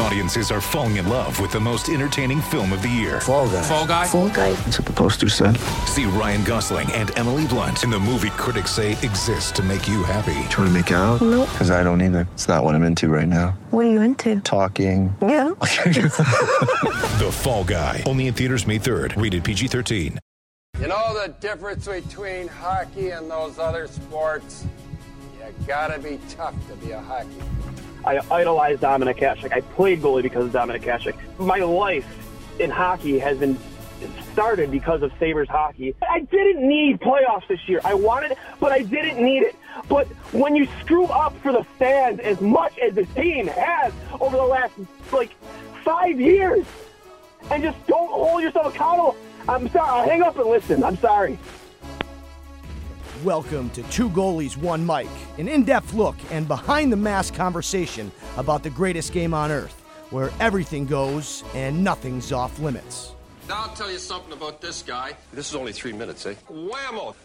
Audiences are falling in love with the most entertaining film of the year. Fall guy. Fall guy. Fall guy. That's what the poster said. See Ryan Gosling and Emily Blunt in the movie critics say exists to make you happy. Trying to make it out? Nope. Because I don't either. It's not what I'm into right now. What are you into? Talking. Yeah. The Fall Guy. Only in theaters May 3rd. Rated PG-13. You know the difference between hockey and those other sports? You gotta be tough to be a hockey. I idolize Dominik Hasek. I played goalie because of Dominik Hasek. My life in hockey has been started because of Sabres hockey. I didn't need playoffs this year. I wanted it, but I didn't need it. But when you screw up for the fans as much as this team has over the last like five years, and just don't hold yourself accountable, I'm sorry. I'll hang up and listen. I'm sorry. Welcome to Two Goalies, One Mic, an in depth look and behind the mask conversation about the greatest game on earth, where everything goes and nothing's off limits. Now I'll tell you something about this guy. This is only three minutes, eh? Whammo!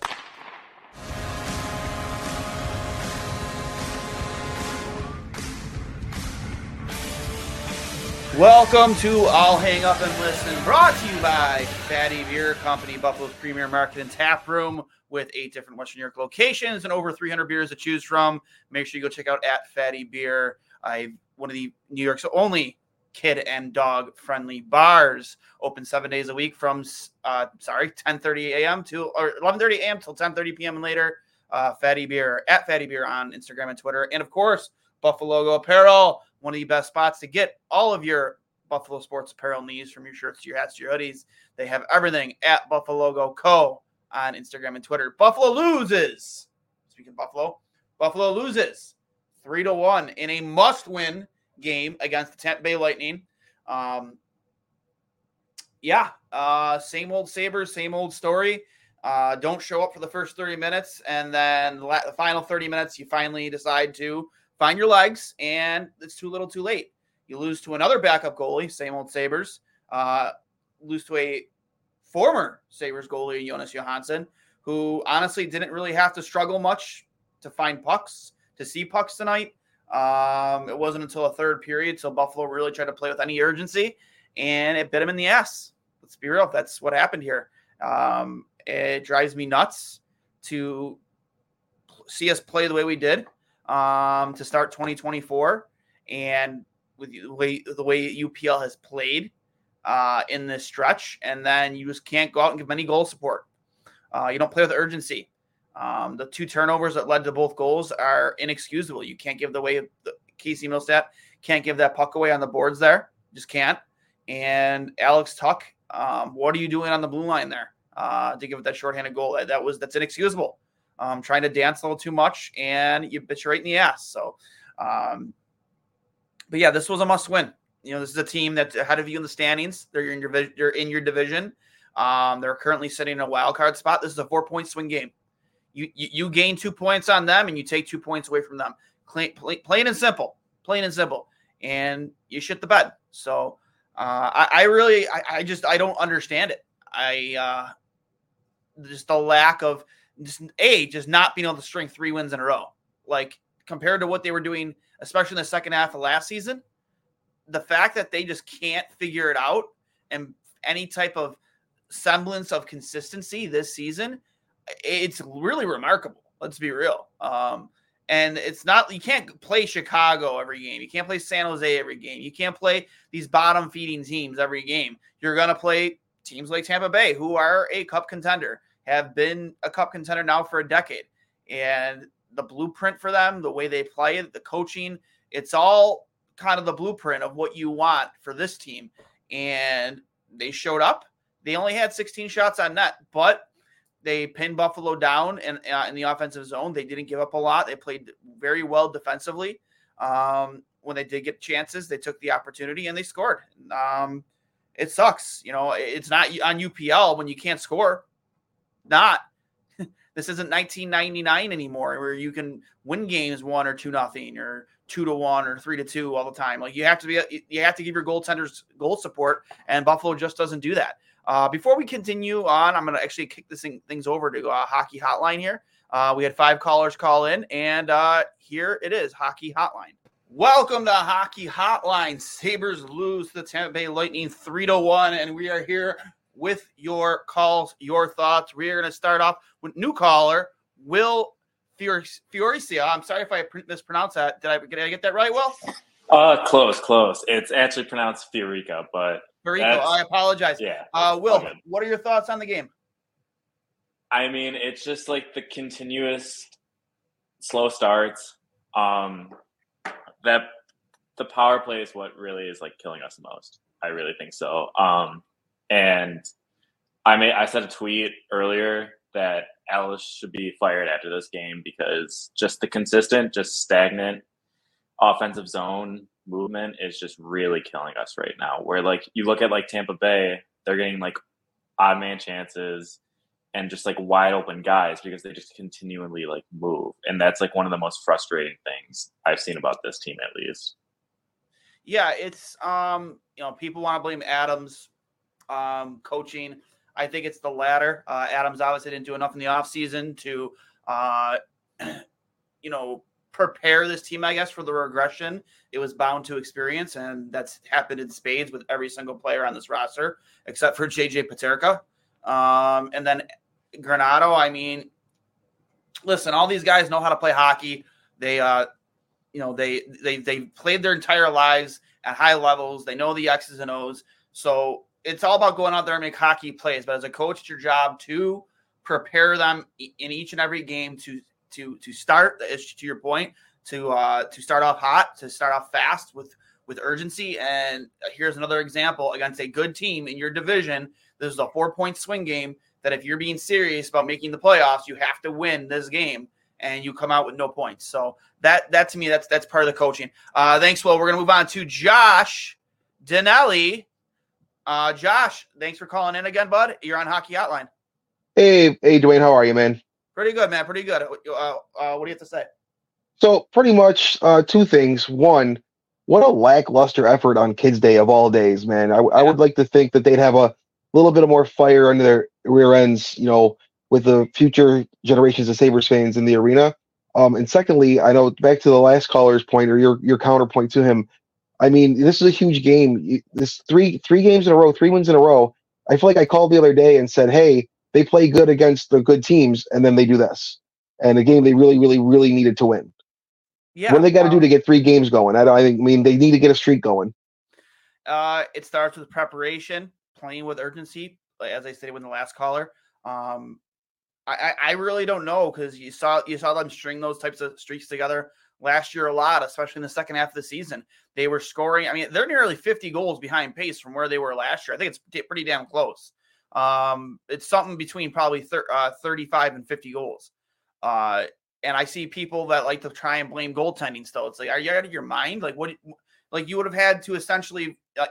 Welcome to I'll Hang Up and Listen, brought to you by Fattey Beer Company, Buffalo's premier market and tap room with eight different Western New York locations and over 300 beers to choose from. Make sure you go check out at Fattey Beer, one of the New York's only kid and dog friendly bars, open seven days a week from uh, sorry 10:30 a.m. to or 11:30 a.m. till 10:30 p.m. and later. Uh, Fattey Beer at Fattey Beer on Instagram and Twitter, and of course Buff-A-Logo Apparel, one of the best spots to get all of your Buffalo sports apparel needs from your shirts to your hats to your hoodies. They have everything at Buff-A-Logo Co on Instagram and Twitter. Buffalo loses. Speaking of Buffalo, Buffalo loses three to one in a must-win game against the Tampa Bay Lightning. Um, yeah, uh, same old Sabres, same old story. Uh, don't show up for the first 30 minutes, and then the, final 30 minutes, you finally decide to find your legs, and it's too little too late. You lose to another backup goalie, same old Sabres. Uh, lose to a former Sabres goalie, Jonas Johansson, who honestly didn't really have to struggle much to find pucks, to see pucks tonight. Um, it wasn't until a third period till Buffalo really tried to play with any urgency, and it bit him in the ass. Let's be real. That's what happened here. Um, it drives me nuts to see us play the way we did um, to start 2024, and with the way the way UPL has played uh, in this stretch, and then you just can't go out and give any goal support. Uh, you don't play with urgency. Um, the two turnovers that led to both goals are inexcusable. You can't give the way the Casey Mittelstadt can't give that puck away on the boards there. Just can't. And Alex Tuch, um, what are you doing on the blue line there uh, to give it that shorthanded goal? That, was that's inexcusable. Um, trying to dance a little too much, and you bit you right in the ass. So, um, but yeah, this was a must win. You know, this is a team that's ahead of you in the standings. They're in your they're in your division. Um, they're currently sitting in a wild card spot. This is a four point swing game. You, you, you gain two points on them, and you take two points away from them. Plain, plain and simple. Plain and simple. And you shit the bed. So uh, I, I really, I, I just, I don't understand it. I uh, just the lack of just a just not being able to string three wins in a row. Like compared to what they were doing, especially in the second half of last season, the fact that they just can't figure it out and any type of semblance of consistency this season, it's really remarkable. Let's be real. Um, and it's not you can't play Chicago every game. You can't play San Jose every game. You can't play these bottom feeding teams every game. You're gonna play teams like Tampa Bay, who are a cup contender, have been a cup contender now for a decade. And the blueprint for them, the way they play it, the coaching, it's all kind of the blueprint of what you want for this team. And they showed up. They only had 16 shots on net, but they pinned Buffalo down in, uh, in the offensive zone. They didn't give up a lot. They played very well defensively. Um, when they did get chances, they took the opportunity and they scored. Um, it sucks. You know, it's not on UPL when you can't score. Not. this isn't 1999 anymore where you can win games one or two nothing or two to one or three to two all the time. Like you have to be, you have to give your goaltenders goal support, and Buffalo just doesn't do that. Uh, before we continue on, I'm going to actually kick this thing, things over to uh, Hockey Hotline here. Uh, we had five callers call in, and uh, here it is Hockey Hotline. Welcome to Hockey Hotline. Sabres lose the Tampa Bay Lightning 3 to 1, and we are here with your calls, your thoughts. We are going to start off with new caller, Will Fioricia. I'm sorry if I mispronounced that. Did I, did I get that right, Will? Uh, close, close. It's actually pronounced Fiorica, but Fiorica. I apologize. Yeah. Uh, Will, what are your thoughts on the game? I mean, it's just like the continuous slow starts. Um, that the power play is what really is like killing us the most. I really think so. Um, and I made I said a tweet earlier that Alice should be fired after this game because just the consistent, just stagnant offensive zone movement is just really killing us right now. Where like you look at like Tampa Bay, they're getting like odd man chances and just like wide open guys because they just continually like move. And that's like one of the most frustrating things I've seen about this team at least. Yeah, it's um, you know, people want to blame Adams um coaching. I think it's the latter. Uh, Adams obviously didn't do enough in the offseason to uh you know prepare this team, I guess, for the regression it was bound to experience, and that's happened in spades with every single player on this roster, except for JJ Peterka. Um, and then Granato, I mean, listen, all these guys know how to play hockey. They, uh, you know, they they they played their entire lives at high levels. They know the X's and O's. So it's all about going out there and make hockey plays. But as a coach, it's your job to prepare them in each and every game to to to start. To your point, to uh, to start off hot, to start off fast with with urgency. And here's another example against a good team in your division. This is a four point swing game that if you're being serious about making the playoffs, you have to win this game and you come out with no points. So that that to me that's that's part of the coaching. Uh, thanks, Will. We're gonna move on to Josh Danelli. Uh, Josh, thanks for calling in again, bud. You're on Hockey Hotline. Hey, hey, Duane, how are you, man? Pretty good, man. Pretty good. Uh, uh, what do you have to say? So, pretty much uh, two things. One, what a lackluster effort on Kids Day of all days, man. I, yeah. I would like to think that they'd have a little bit of more fire under their rear ends, you know, with the future generations of Sabres fans in the arena. Um, and secondly, I know back to the last caller's point or your your counterpoint to him. I mean, this is a huge game. This three three games in a row, three wins in a row. I feel like I called the other day and said, "Hey, they play good against the good teams, and then they do this." And a game they really, really, really needed to win. Yeah. What do they got to um, do to get three games going? I, don't, I mean, they need to get a streak going. Uh, it starts with preparation, playing with urgency, as I stated with the last caller. Um, I, I really don't know because you saw you saw them string those types of streaks together last year a lot, especially in the second half of the season. They were scoring. I mean, they're nearly 50 goals behind pace from where they were last year. I think it's pretty damn close. Um, it's something between probably thir- uh, 35 and 50 goals. Uh, and I see people that like to try and blame goaltending still. It's like, are you out of your mind? Like, what? Like, you would have had to essentially, uh,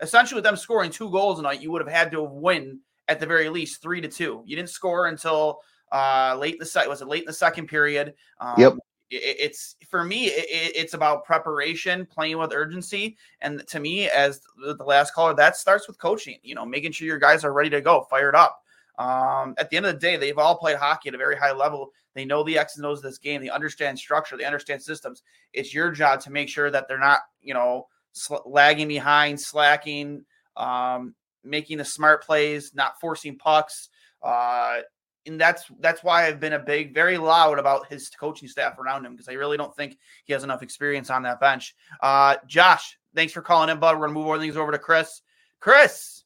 essentially, with them scoring two goals tonight, you would have had to win at the very least three to two. You didn't score until uh, late in the second. Was it late in the second period? Um, yep. It, it's for me. It's about preparation, playing with urgency, and to me, as the last caller, that starts with coaching. You know, making sure your guys are ready to go, fired up. Um, at the end of the day, they've all played hockey at a very high level. They know the X and O's of this game. They understand structure. They understand systems. It's your job to make sure that they're not, you know, sl- lagging behind, slacking, um, making the smart plays, not forcing pucks. Uh, and that's that's why I've been a big, very loud about his coaching staff around him because I really don't think he has enough experience on that bench. Uh, Josh, thanks for calling in, bud. We're gonna move more things over to Chris. Chris,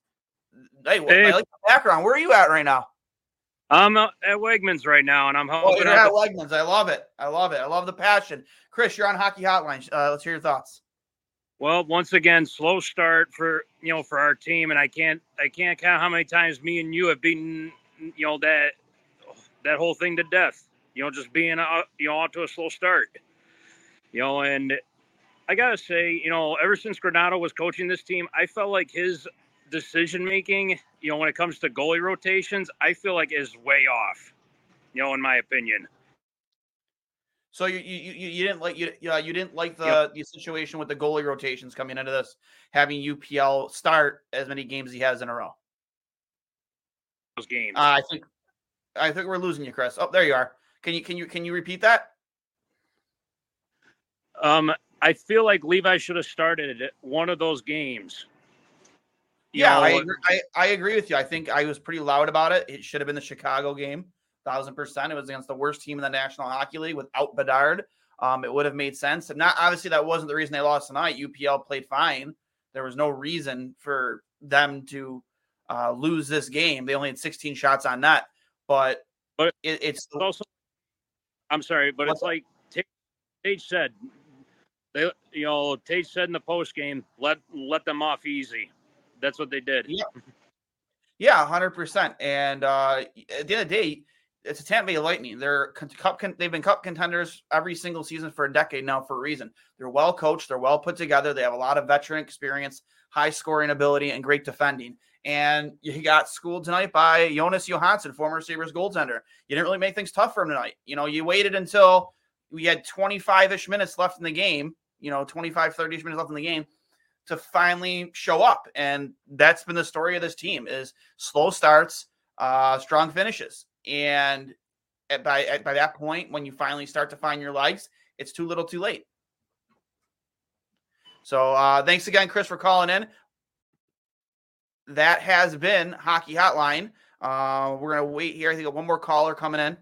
hey, hey. I like the background. Where are you at right now? I'm at Wegmans right now, and I'm hoping. Oh, you're at Wegmans. I love it. I love it. I love the passion. Chris, you're on Hockey Hotline. Uh, let's hear your thoughts. Well, once again, slow start for you know for our team, and I can't I can't count how many times me and you have beaten you know that that whole thing to death. You know, just being uh, you know off to a slow start. You know, and I gotta say, you know, ever since Granato was coaching this team, I felt like his decision making, you know, when it comes to goalie rotations, I feel like is way off. You know, in my opinion. So you you, you didn't like you yeah you didn't like the yep. the situation with the goalie rotations coming into this, having UPL start as many games he has in a row. those games. Uh, I think I think we're losing you, Chris. Oh, there you are. Can you can you can you repeat that? Um, I feel like Levi should have started one of those games. You Yeah, know, I, agree, I I agree with you. I think I was pretty loud about it. It should have been the Chicago game, thousand percent. It was against the worst team in the National Hockey League without Bedard. Um, it would have made sense. And not obviously that wasn't the reason they lost tonight. UPL played fine. There was no reason for them to uh, lose this game. They only had 16 shots on net, but But it, it's It's also, I'm sorry, but it's like Ta- Tage said. They, you know, Tage said in the post game, let let them off easy. That's what they did. Yeah. Yeah, hundred percent. And uh, at the end of the day, it's a Tampa Bay Lightning. They're cup. Con- they've been cup contenders every single season for a decade now for a reason. They're well coached. They're well put together. They have a lot of veteran experience, high scoring ability, and great defending. And you got schooled tonight by Jonas Johansson, former Sabres goaltender. You didn't really make things tough for him tonight. You know, you waited until we had 25 ish minutes left in the game, you know, 25, 30 ish minutes left in the game to finally show up. And that's been the story of this team is slow starts, uh, strong finishes. And at, by, at, by that point, when you finally start to find your legs, it's too little too late. So uh, thanks again, Chris, for calling in. That has been Hockey Hotline. Uh, we're to wait here. I think one more caller coming in.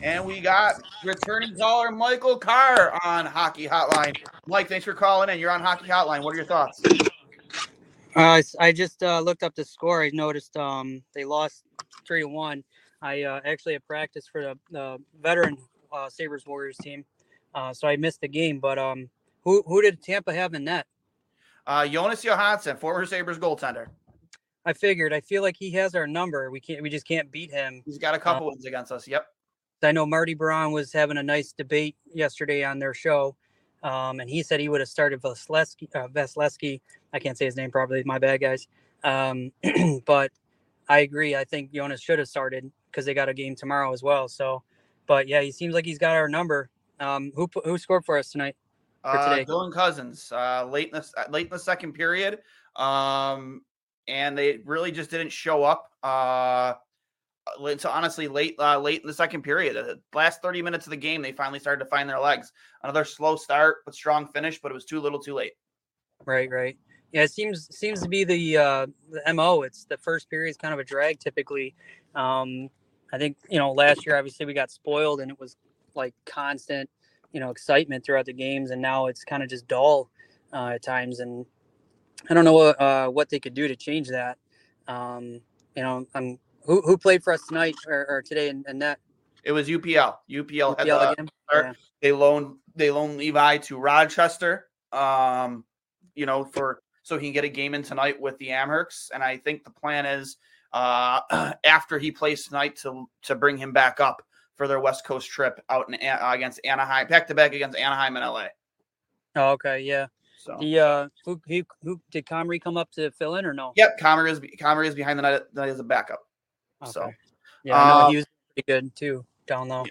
And we got returning caller Michael Carr on Hockey Hotline. Mike, thanks for calling in. You're on Hockey Hotline. What are your thoughts? Uh, I just uh, looked up the score. I noticed um, they lost three to one. I uh, actually had practice for the, the veteran uh, Sabres Warriors team, uh, so I missed the game. But um, who who did Tampa have in net? Uh, Jonas Johansson, former Sabres goaltender. I figured. I feel like he has our number. We can't. We just can't beat him. He's got a couple wins against us. Yep. I know Marty Biron was having a nice debate yesterday on their show, um, and he said he would have started Vasilevskiy. Uh. I can't say his name properly. My bad, guys. Um, but I agree. I think Jonas should have started because they got a game tomorrow as well. So, but yeah, he seems like he's got our number. Um, who who scored for us tonight? For Uh, today? Dylan Cozens, uh, late in the late in the second period, um, and they really just didn't show up. Uh, late- so honestly, late uh, late in the second period, The last thirty minutes of the game, they finally started to find their legs. Another slow start, but strong finish, but it was too little, too late. Right, right. Yeah, it seems seems to be the uh, the mo. It's the first period is kind of a drag typically. Um, I think you know last year obviously we got spoiled and it was like constant you know excitement throughout the games, and now it's kind of just dull uh, at times. And I don't know what uh, what they could do to change that. Um, you know, um, who who played for us tonight or, or today and, in that? It was UPL. UPL, had the again? Yeah. They loaned they loaned Levi to Rochester. Um, you know, for so he can get a game in tonight with the Amerks. And I think the plan is uh after he plays tonight to to bring him back up for their West Coast trip out in uh, against Anaheim, back to back against Anaheim and LA. Oh, okay, yeah. So The uh, who who who did Comrie come up to fill in or no? yep, Comrie is Comrie is behind the net, net as a backup. So Yeah, know Uh, he was pretty good too down low.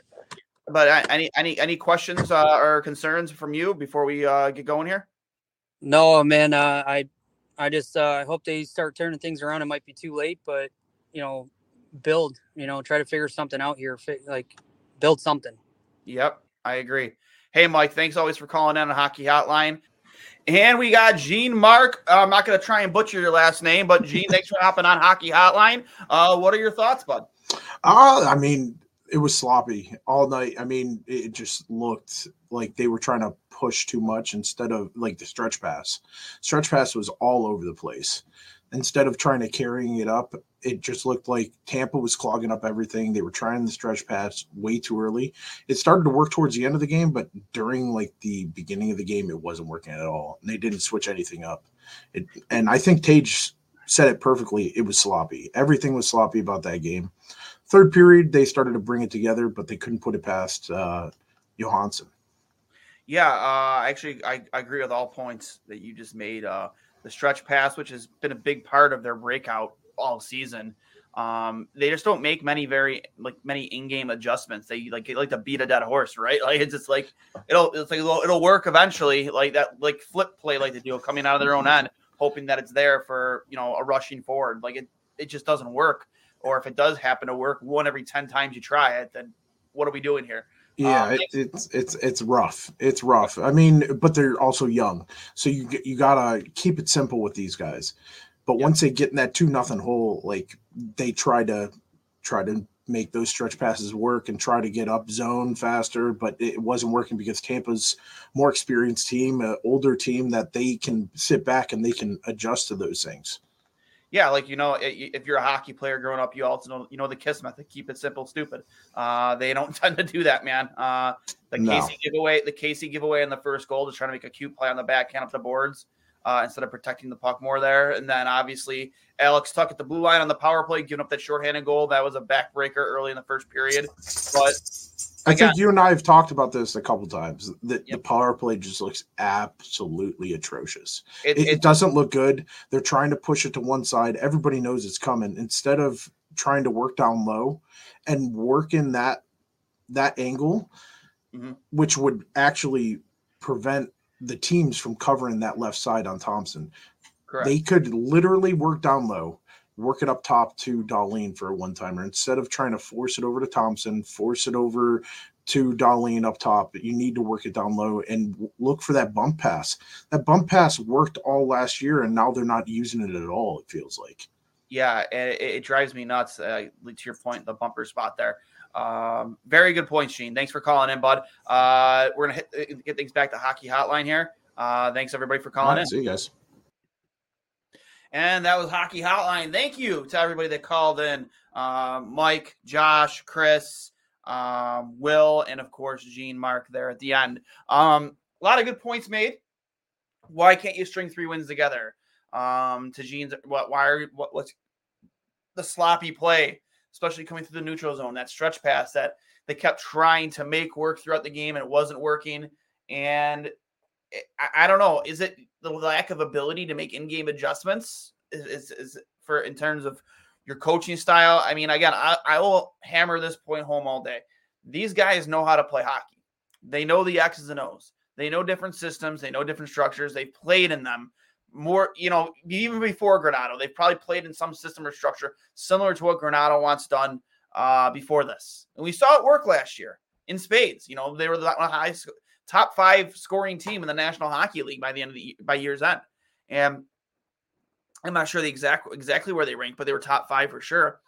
but uh, any any any questions uh, or concerns from you before we uh, get going here? No, man. Uh, I, I just uh, hope they start turning things around. It might be too late, but you know, build. You know, try to figure something out here. Fi- Like, build something. Yep, I agree. Hey, Mike, thanks always for calling in on Hockey Hotline. And we got Gene Mark. Uh, I'm not going to try and butcher your last name, but Gene, thanks for hopping on Hockey Hotline. Uh, what are your thoughts, bud? Uh, I mean, it was sloppy all night. I mean, it just looked like they were trying to push too much instead of like the stretch pass. Stretch pass was all over the place. Instead of trying to carrying it up, it just looked like Tampa was clogging up everything. They were trying the stretch pass way too early. It started to work towards the end of the game, but during like the beginning of the game, it wasn't working at all. And they didn't switch anything up. It, and I think Tage said it perfectly. It was sloppy. Everything was sloppy about that game. Third period, they started to bring it together, but they couldn't put it past uh, Johansson. Yeah, uh, actually, I, I agree with all points that you just made. Uh, the stretch pass, which has been a big part of their breakout all season. Um, they just don't make many very like many in-game adjustments. They like like to beat a dead horse, right? Like it's just like it'll it's like it'll, it'll work eventually, like that like flip play like they do coming out of their own end, hoping that it's there for you know a rushing forward. Like it it just doesn't work. Or if it does happen to work one every 10 times you try it, then what are we doing here? Yeah, Um, it, it's it's it's rough. It's rough. I mean, but they're also young, so you you gotta keep it simple with these guys. But once they get in that two nothing hole, like they try to try to make those stretch passes work and try to get up zone faster, but it wasn't working because Tampa's more experienced team, an older team that they can sit back and they can adjust to those things. Yeah, like you know, if you're a hockey player growing up, you also know you know the kiss method. Keep it simple, stupid. Uh, they don't tend to do that, man. Uh, the No. Casey giveaway, the Casey giveaway in the first goal, just trying to make a cute play on the backhand up the boards uh, instead of protecting the puck more there. And then obviously Alex Tuch at the blue line on the power play, giving up that shorthanded goal. That was a backbreaker early in the first period, but I Again- think you and I have talked about this a couple times. That the power play just looks absolutely atrocious. It- It, it, doesn't look good. They're trying to push it to one side. Everybody knows it's coming. Instead of trying to work down low and work in that that angle, Mhm. which would actually prevent the teams from covering that left side on Thompson. correct. They could literally work down low, work it up top to Dahlin for a one timer instead of trying to force it over to Thompson, force it over to Dahlin up top. You need to work it down low and w- look for that bump pass. That bump pass worked all last year, and now they're not using it at all. It feels like. Yeah, it, it drives me nuts. Uh, to your point, the bumper spot there. Um, very good points, Gene. Thanks for calling in, bud. Uh, we're gonna hit, uh, get things back to hockey hotline here. Uh, thanks everybody for calling right, in. see you guys. And that was Hockey Hotline. Thank you to everybody that called in um, Mike, Josh, Chris, um, Will, and of course, Gene Mark there at the end. Um, a lot of good points made. Why can't you string three wins together? Um, to Gene's, what, why are, what, what's the sloppy play, especially coming through the neutral zone, that stretch pass that they kept trying to make work throughout the game and it wasn't working. And I, I don't know. Is it the lack of ability to make in-game adjustments? Is, is, is for in terms of your coaching style? I mean, again, I, I will hammer this point home all day. These guys know how to play hockey. They know the X's and O's. They know different systems. They know different structures. They've played in them more, you know, even before Granato. They've probably played in some system or structure similar to what Granato wants done uh, before this. And we saw it work last year in spades. You know, they were the high, sc- top five scoring team in the National Hockey League by the end of the by year's end. And I'm not sure the exact exactly where they rank, but they were top five for sure.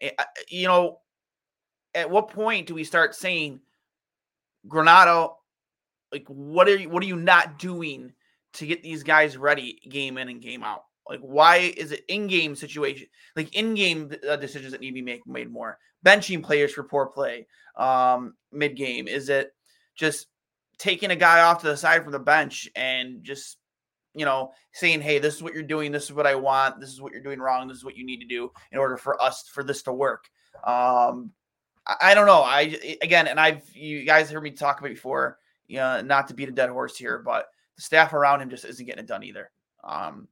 Eh, You know, at what point do we start saying Granato? Like, what are you? What are you not doing to get these guys ready, game in and game out? Like, why is it in-game situation, like in-game uh, decisions that need to be made, made more? Benching players for poor play, um, mid-game. Is it just taking a guy off to the side from the bench and just you know saying, "Hey, this is what you're doing. This is what I want. This is what you're doing wrong. This is what you need to do in order for us for this to work." Um, I, I don't know. I again, and I've you guys heard me talk about before. You know, not to beat a dead horse here, but the staff around him just isn't getting it done either. Um,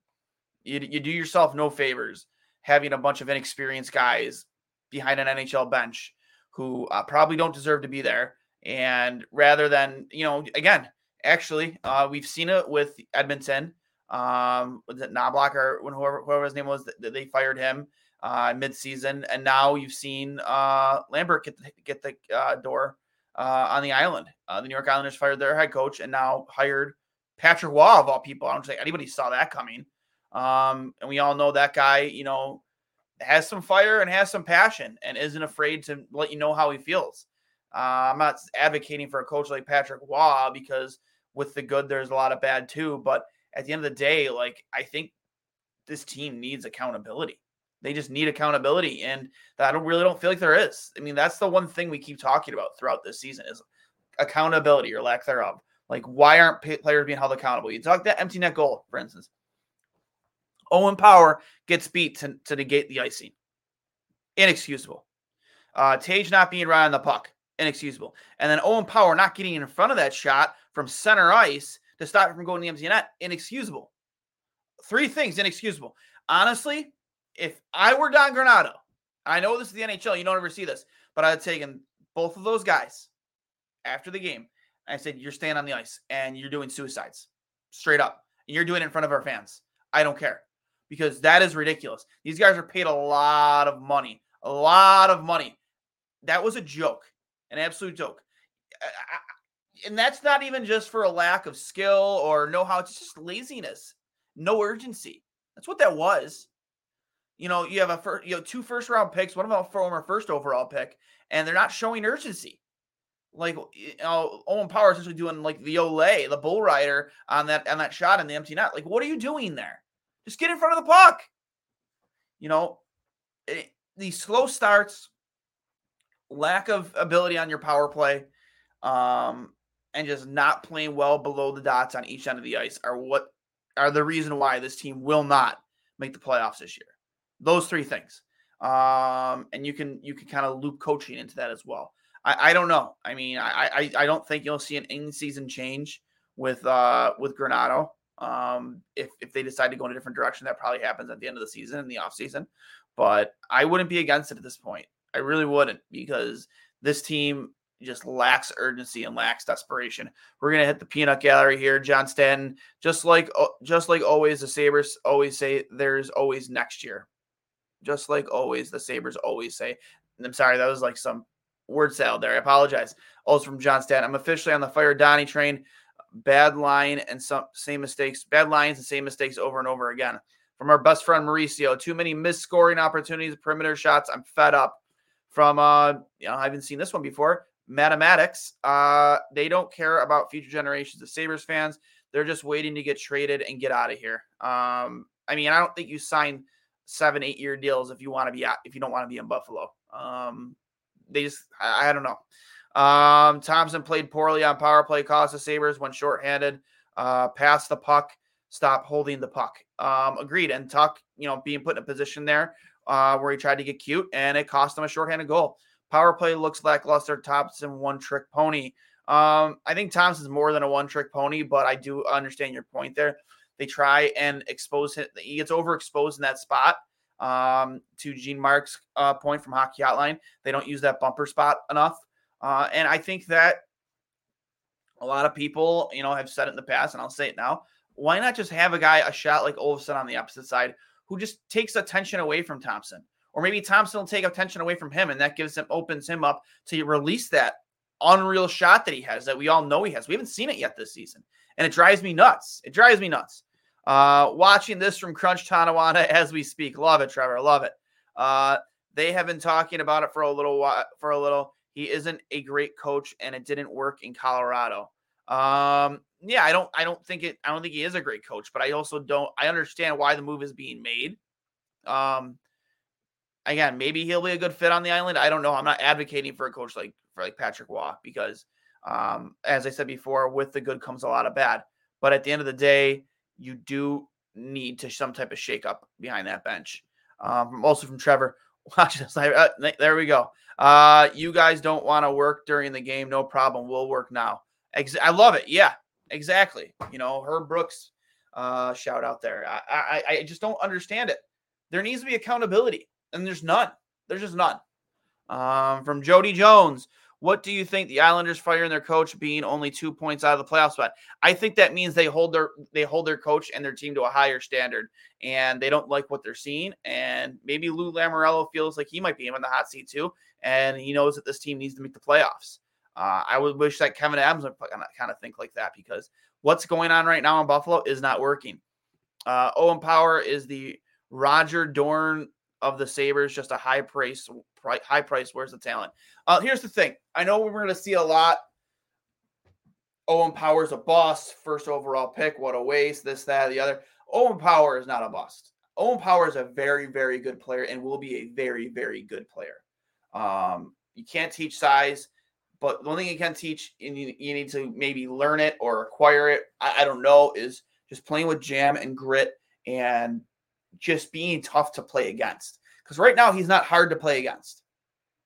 you, you do yourself no favors having a bunch of inexperienced guys behind an NHL bench who uh, probably don't deserve to be there. And rather than, you know, again, actually, uh, we've seen it with Edmonton. Um, was it Knoblauch or when whoever, whoever his name was that they fired him uh, mid-season, and now you've seen uh, Lambert get the, get the uh, door uh, on the island. Uh, the New York Islanders fired their head coach and now hired Patrick Roy of all people. I don't think anybody saw that coming. Um, and we all know that guy, you know, has some fire and has some passion and isn't afraid to let you know how he feels. Uh, I'm not advocating for a coach like Patrick Roy because with the good, there's a lot of bad too. But at the end of the day, like I think this team needs accountability. They just need accountability, and I don't really don't feel like there is. I mean, that's the one thing we keep talking about throughout this season is accountability or lack thereof. Like, why aren't players being held accountable? You talk that empty net goal, for instance. Owen Power gets beat to, to negate the icing. Inexcusable. Uh, Tage not being right on the puck. Inexcusable. And then Owen Power not getting in front of that shot from center ice to stop it from going to the empty net. Inexcusable. Three things inexcusable. Honestly, if I were Don Granato, I know this is the NHL, you don't ever see this, but I'd taken both of those guys after the game. I said, You're staying on the ice and you're doing suicides straight up. And you're doing it in front of our fans. I don't care because that is ridiculous. These guys are paid a lot of money, A lot of money. That was a joke, an absolute joke. I- I- And that's not even just for a lack of skill or know how, it's just laziness, no urgency. That's what that was. You know, you have a first, you know, two first round picks, one of them former first overall pick, and they're not showing urgency. Like you know, Owen Power essentially doing like the Olay, the bull rider on that on that shot in the empty net. Like, what are you doing there? Just get in front of the puck. You know, it, these slow starts, lack of ability on your power play, um, and just not playing well below the dots on each end of the ice are what are the reason why this team will not make the playoffs this year. Those three things. Um, and you can you can kind of loop coaching into that as well. I, I don't know. I mean, I, I I don't think you'll see an in-season change with uh with Granato. Um, if if they decide to go in a different direction, that probably happens at the end of the season in the off season. But I wouldn't be against it at this point. I really wouldn't because this team just lacks urgency and lacks desperation. We're gonna hit the peanut gallery here, John Stanton. Just like uh, just like always, the Sabres always say there's always next year. Just like always, the Sabres always say. I'm sorry, that was like some word salad there. I apologize. Also from John Stanton. I'm officially on the fire Donnie train. Bad line and some same mistakes, bad lines and same mistakes over and over again. From our best friend Mauricio, too many missed scoring opportunities, perimeter shots. I'm fed up. From uh, you know, I haven't seen this one before. Mathematics. Uh, they don't care about future generations of Sabres fans. They're just waiting to get traded and get out of here. Um, I mean, I don't think you sign seven, eight year deals if you want to be out, if you don't want to be in Buffalo. Um, they just, I, I don't know. Um, Thompson played poorly on power play, cost the Sabres when shorthanded. Uh, pass the puck, stop holding the puck. Um, agreed. And Tuch, you know, being put in a position there uh, where he tried to get cute and it cost him a shorthanded goal. Power play looks lackluster. Thompson one trick pony. Um, I think Thompson's more than a one trick pony, but I do understand your point there. They try and expose him. He gets overexposed in that spot. Um, to Gene Mark's uh, point from Hockey Hotline, they don't use that bumper spot enough. Uh, and I think that a lot of people, you know, have said it in the past, and I'll say it now. Why not just have a guy, a shot like Olofsson on the opposite side, who just takes attention away from Thompson? Or maybe Thompson will take attention away from him, and that gives him, opens him up to release that unreal shot that he has that we all know he has. We haven't seen it yet this season, and it drives me nuts. It drives me nuts. Uh, watching this from Crunch Tonawanda as we speak. Love it, Trevor. Love it. Uh, they have been talking about it for a little while. For a little, he isn't a great coach, and it didn't work in Colorado. Um, yeah, I don't, I don't think it. I don't think he is a great coach, but I also don't. I understand why the move is being made. Um, again, maybe he'll be a good fit on the island. I don't know. I'm not advocating for a coach like for like Patrick Roy because, um, as I said before, with the good comes a lot of bad. But at the end of the day, you do need to some type of shakeup behind that bench. Um, also from Trevor, watch this. Uh, there we go. Uh, you guys don't want to work during the game? No problem. We'll work now. Ex- I love it. Yeah, exactly. You know, Herb Brooks, uh, shout out there. I, I, I just don't understand it. There needs to be accountability, and there's none. There's just none. Um, from Jody Jones, what do you think the Islanders firing their coach being only two points out of the playoff spot? I think that means they hold their they hold their coach and their team to a higher standard, and they don't like what they're seeing. And maybe Lou Lamoriello feels like he might be in the hot seat too, and he knows that this team needs to make the playoffs. Uh, I would wish that Kevyn Adams would kind of think like that because what's going on right now in Buffalo is not working. Uh, Owen Power is the Roger Dorn of the Sabres, just a high price, high price. Where's the talent? Uh, here's the thing. I know we're going to see a lot. Owen Power's a bust, first overall pick. What a waste. This, that, the other. Owen Power is not a bust. Owen Power is a very, very good player and will be a very, very good player. Um, you can't teach size, but the only thing you can teach, and you, you need to maybe learn it or acquire it. I, I don't know. Is just playing with jam and grit and just being tough to play against. Because right now he's not hard to play against.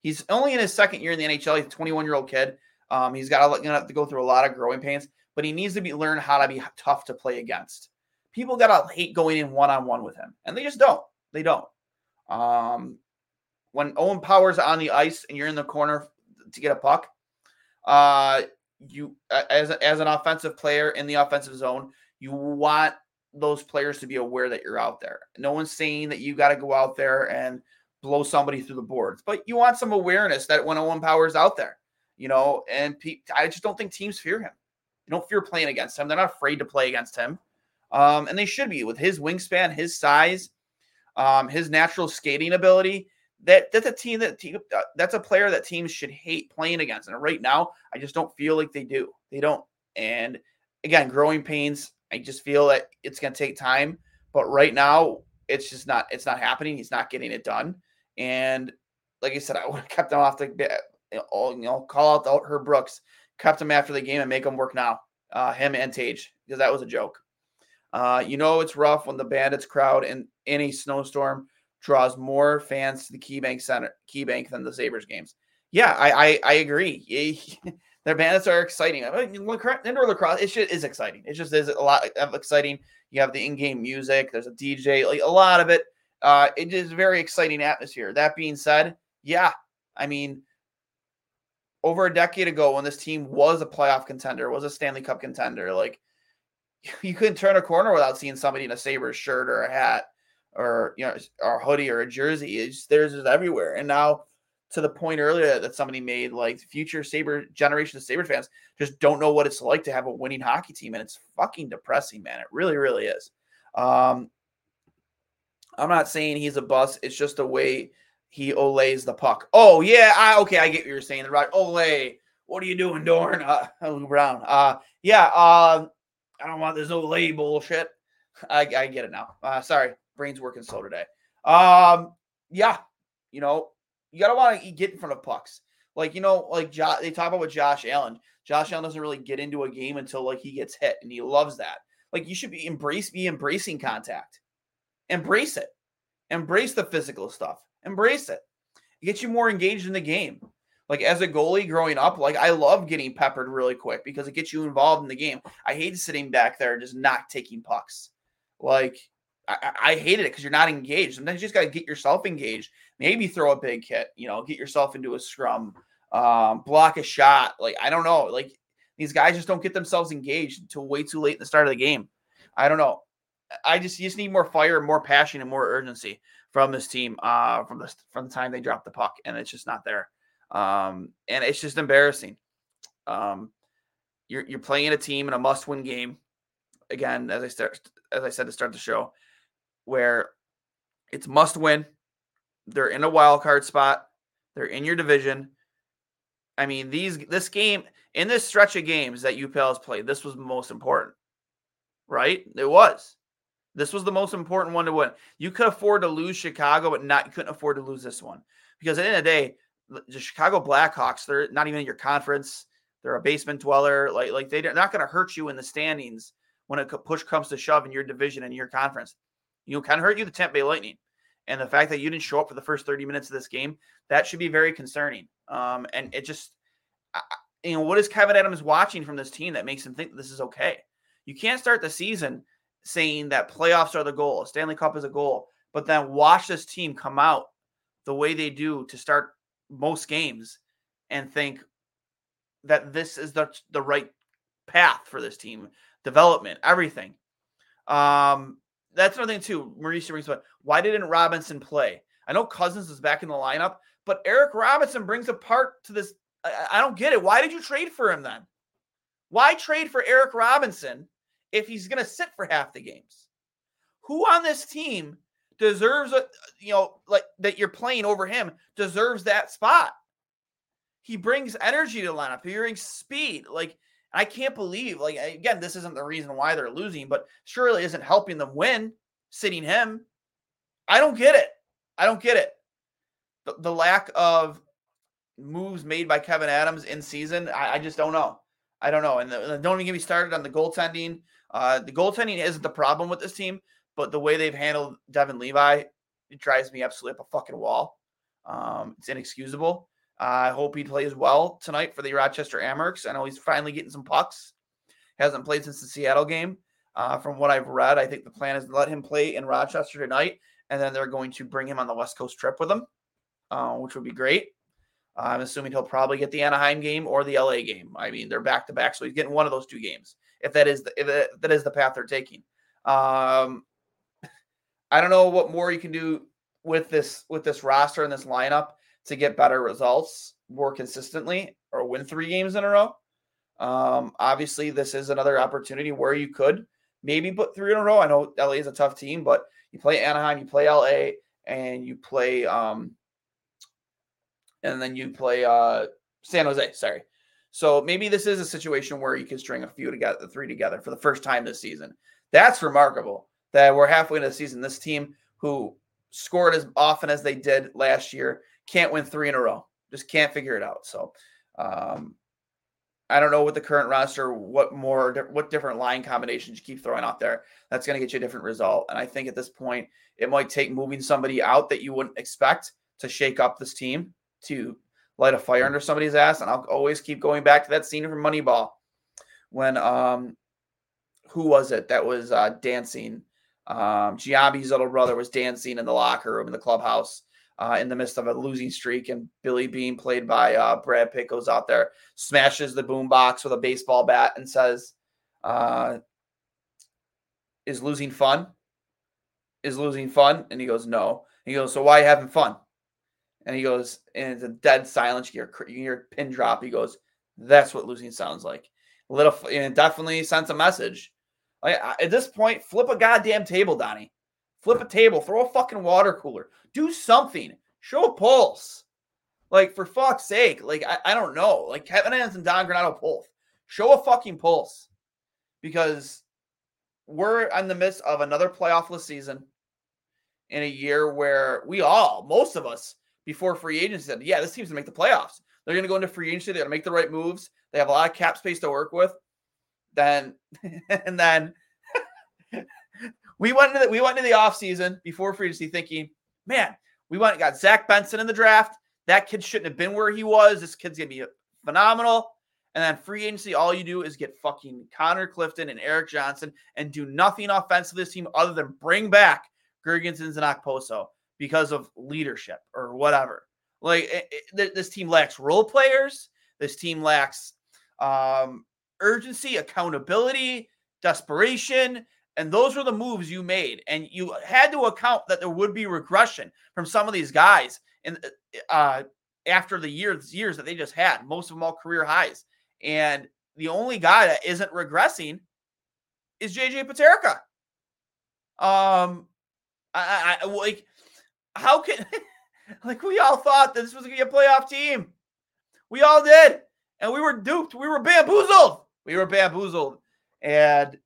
He's only in his second year in the NHL. He's a 21 year old kid. Um, he's got to, to go through a lot of growing pains, but he needs to be learn how to be tough to play against. People gotta hate going in one on one with him, and they just don't. They don't. Um, when Owen Powers on the ice and you're in the corner to get a puck, uh, you as as an offensive player in the offensive zone, you want those players to be aware that you're out there. No one's saying that you got to go out there and blow somebody through the boards, but you want some awareness that 101 power is out there, you know. And pe- I just don't think teams fear him. You don't fear playing against him. They're not afraid to play against him, um, and they should be with his wingspan, his size, um, his natural skating ability. That that's a team that team, uh, that's a player that teams should hate playing against. And right now, I just don't feel like they do. They don't. And again, growing pains. I just feel that it's going to take time. But right now, it's just not. It's not happening. He's not getting it done. And like I said, I would have kept him off the. Know, you know call out the, Herb Brooks, kept him after the game, and make him work now. Uh, him and Tage, because that was a joke. Uh, you know it's rough when the Bandits crowd in any snowstorm draws more fans to the KeyBank Center, KeyBank than the Sabres games. Yeah, I I, I agree. Their bandits are exciting. I mean, indoor lacrosse, it just is exciting. It just is a lot of exciting. You have the in-game music. There's a DJ, like a lot of it. Uh, it is a very exciting atmosphere. That being said, yeah, I mean, over a decade ago, when this team was a playoff contender, was a Stanley Cup contender, like you couldn't turn a corner without seeing somebody in a Sabres shirt or a hat or you know, or hoodie or a jersey. It's theirs is everywhere. And now to the point earlier that somebody made, like future Sabre generation of Sabre fans just don't know what it's like to have a winning hockey team, and it's fucking depressing, man. It really, really is. Um, I'm not saying he's a bust. It's just the way he olays the puck. Oh yeah, I, okay, I get what you're saying. Right, Olay. What are you doing, Dorn? Uh, Lou Brown. Uh, yeah. Uh, I don't want this Olay bullshit. I, I get it now. Uh, sorry, brain's working slow today. Um, yeah, you know, you gotta want to get in front of pucks. Like you know, like jo- they talk about with Josh Allen. Josh Allen doesn't really get into a game until like he gets hit, and he loves that. Like you should be embrace be embracing contact, embrace it, embrace the physical stuff, embrace it. It gets you more engaged in the game. Like as a goalie growing up, like I love getting peppered really quick because it gets you involved in the game. I hate sitting back there just not taking pucks. Like I, I hated it because you're not engaged. Sometimes you just got to get yourself engaged. Maybe throw a big hit, you know, get yourself into a scrum, um, block a shot. Like, I don't know. Like, these guys just don't get themselves engaged until way too late in the start of the game. I don't know. I just, just need more fire, more passion, and more urgency from this team uh, from the from the time they drop the puck, and it's just not there. Um, and it's just embarrassing. Um, you're you're playing a team in a must-win game. Again, as I start, as I said to start the show, where it's must win. They're in a wild card spot. They're in your division. I mean, these this game in this stretch of games that UPL has played, this was most important, right? It was. This was the most important one to win. You could afford to lose Chicago, but not you couldn't afford to lose this one because at the end of the day, the Chicago Blackhawks, they're not even in your conference. They're a basement dweller. Like like they're not going to hurt you in the standings when a push comes to shove in your division and your conference you know, kind of hurt you, the Tampa Bay Lightning. And the fact that you didn't show up for the first 30 minutes of this game, that should be very concerning. Um, and it just, you know, what is Kevyn Adams watching from this team that makes him think this is okay? You can't start the season saying that playoffs are the goal, Stanley Cup is a goal, but then watch this team come out the way they do to start most games and think that this is the the right path for this team, development, everything. Um, that's another thing too. Mauricio brings up why didn't Robinson play? I know Cozens is back in the lineup, but Eric Robinson brings a part to this. I, I don't get it. Why did you trade for him then? Why trade for Eric Robinson if he's going to sit for half the games? Who on this team deserves a you know like that you're playing over him deserves that spot? He brings energy to the lineup. He brings speed. Like I can't believe, like, again, this isn't the reason why they're losing, but surely isn't helping them win sitting him. I don't get it. I don't get it. The, the lack of moves made by Kevyn Adams in season, I, I just don't know. I don't know. And the, don't even get me started on the goaltending. Uh, the goaltending isn't the problem with this team, but the way they've handled Devon Levi, it drives me absolutely up a fucking wall. Um, it's inexcusable. I hope he plays well tonight for the Rochester Amerks. I know he's finally getting some pucks. Hasn't played since the Seattle game. Uh, from what I've read, I think the plan is to let him play in Rochester tonight, and then they're going to bring him on the West Coast trip with them, uh, which would be great. Uh, I'm assuming he'll probably get the Anaheim game or the LA game. I mean, they're back to back, so he's getting one of those two games if that is the, if that is the path they're taking. Um, I don't know what more you can do with this with this roster and this lineup to get better results more consistently or win three games in a row. Um, obviously, this is another opportunity where you could maybe put three in a row. I know LA is a tough team, but you play Anaheim, you play LA, and you play um, and then you play uh San Jose. Sorry. So maybe this is a situation where you can string a few together, the three together for the first time this season. That's remarkable that we're halfway into the season. This team who scored as often as they did last year can't win three in a row. Just can't figure it out. So um, I don't know what the current roster what more what different line combinations you keep throwing out there. That's going to get you a different result. And I think at this point it might take moving somebody out that you wouldn't expect to shake up this team to light a fire under somebody's ass. And I'll always keep going back to that scene from Moneyball when um who was it that was uh dancing? Um Giambi's little brother was dancing in the locker room in the clubhouse. Uh, in the midst of a losing streak, and Billy Beane, played by uh, Brad Pitt, goes out there, smashes the boombox with a baseball bat, and says, uh, "Is losing fun? Is losing fun?" And he goes, "No." He goes, "So why having fun?" And he goes, and it's a dead silence. You hear, you hear pin drop. He goes, "That's what losing sounds like." A little, and definitely sends a message. Like at this point, flip a goddamn table, Donnie. Flip a table. Throw a fucking water cooler. Do something. Show a pulse. Like for fuck's sake. Like I, I don't know. Like Kevyn Adams and Don Granato pulse. Show a fucking pulse, because we're in the midst of another playoffless season in a year where we all, most of us, before free agency said, yeah, this team's gonna make the playoffs. They're gonna go into free agency. They're gonna make the right moves. They have a lot of cap space to work with. Then and then we went into the, we went into the offseason before free agency thinking, man, we went got Zach Benson in the draft. That kid shouldn't have been where he was. This kid's gonna be phenomenal. And then free agency, all you do is get fucking Connor Clifton and Erik Johnson and do nothing offensive this team other than bring back Girgensons and Okposo because of leadership or whatever. Like it, it, this team lacks role players. This team lacks um, urgency, accountability, desperation. And those were the moves you made. And you had to account that there would be regression from some of these guys in, uh, after the years, years that they just had, most of them all career highs. And the only guy that isn't regressing is JJ Peterka. Um, I, I like how can like we all thought that this was gonna be a playoff team. We all did, and we were duped. We were bamboozled. We were bamboozled. And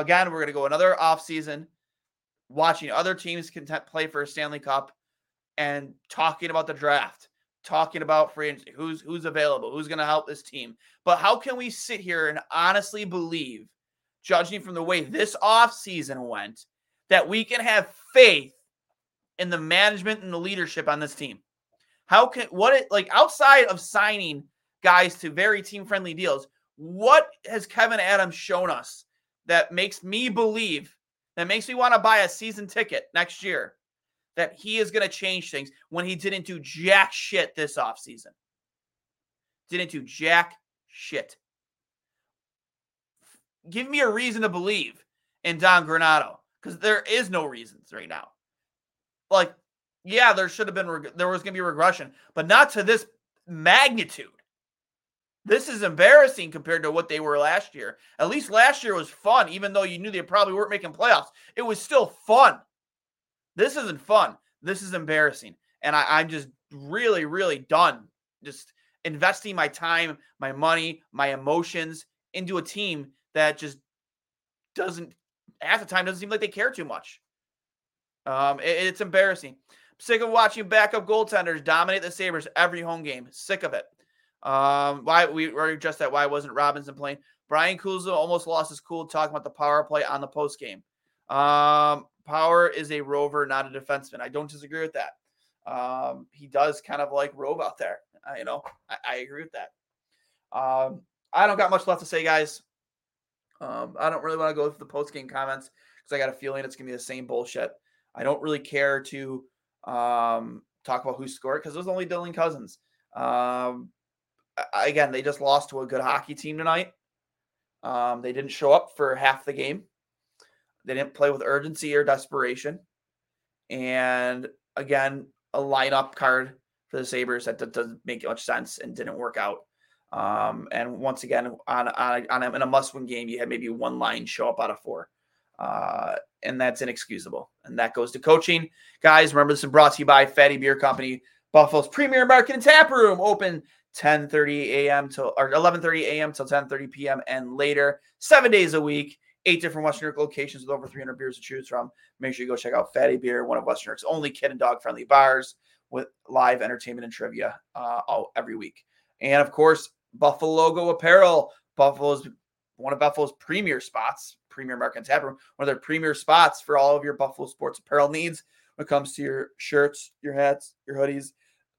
again, we're gonna go another offseason watching other teams content play for a Stanley Cup and talking about the draft, talking about free agency, who's who's available, who's gonna help this team. But how can we sit here and honestly believe, judging from the way this offseason went, that we can have faith in the management and the leadership on this team. How can what it like outside of signing guys to very team friendly deals? What has Kevyn Adams shown us that makes me believe that makes me want to buy a season ticket next year that he is going to change things when he didn't do jack shit this offseason? Didn't do jack shit. Give me a reason to believe in Don Granato because there is no reasons right now. Like, yeah, there should have been reg- there was going to be regression, but not to this magnitude. This is embarrassing compared to what they were last year. At least last year was fun, even though you knew they probably weren't making playoffs. It was still fun. This isn't fun. This is embarrassing. And I, I'm just really, really done just investing my time, my money, my emotions into a team that just doesn't, half the time, doesn't seem like they care too much. Um, it, it's embarrassing. sick of watching backup goaltenders dominate the Sabres every home game. Sick of it. Um, why we already addressed that. Why wasn't Robinson playing? Brian Kuzo almost lost his cool talking about the power play on the post game. Um, power is a rover, not a defenseman. I don't disagree with that. Um, he does kind of like rove out there. I, you know, I, I agree with that. Um, I don't got much left to say, guys. Um, I don't really want to go through the post game comments because I got a feeling it's gonna be the same bullshit. I don't really care to um, talk about who scored because it was only Dylan Cozens. Um, again, they just lost to a good hockey team tonight. Um, they didn't show up for half the game. They didn't play with urgency or desperation. And again, a lineup card for the Sabres that doesn't make much sense and didn't work out. Um, and once again, on, on, on a, in a must win game, you had maybe one line show up out of four. Uh, and that's inexcusable. And that goes to coaching. Guys, remember this is brought to you by Fattey Beer Company, Buffalo's premier market and tap room, open 10:30 a.m. till or 11:30 a.m. till 10:30 p.m. and later, seven days a week, eight different Western York locations with over 300 beers to choose from. Make sure you go check out Fattey Beer, one of Western York's only kid and dog friendly bars with live entertainment and trivia uh, all every week. And of course, Buff-A-Logo Apparel. Buffalo's one of Buffalo's premier spots, premier and tap room, one of their premier spots for all of your Buffalo sports apparel needs when it comes to your shirts, your hats, your hoodies.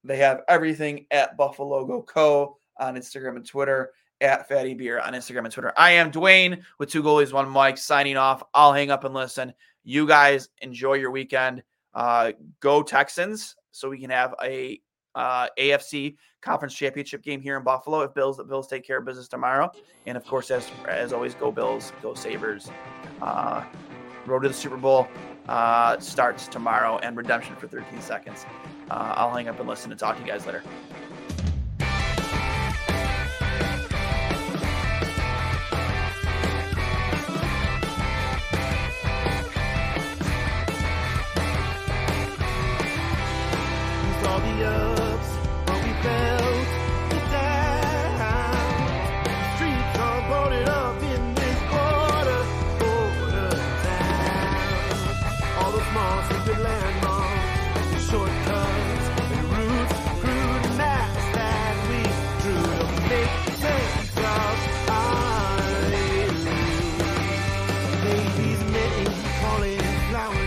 They have everything at Buff-A-Logo Co. on Instagram and Twitter, at Fattey Beer on Instagram and Twitter. I am Duane with two goalies, one mic, signing off. I'll hang up and listen. You guys enjoy your weekend. Uh, go Texans so we can have a uh, AFC conference championship game here in Buffalo. If Bills, the Bills take care of business tomorrow, and of course, as as always, go Bills, go Sabres. Uh, road to the Super Bowl uh, starts tomorrow, and redemption for 13 seconds. Uh, I'll hang up and listen and talk to you guys later. Baby's name, calling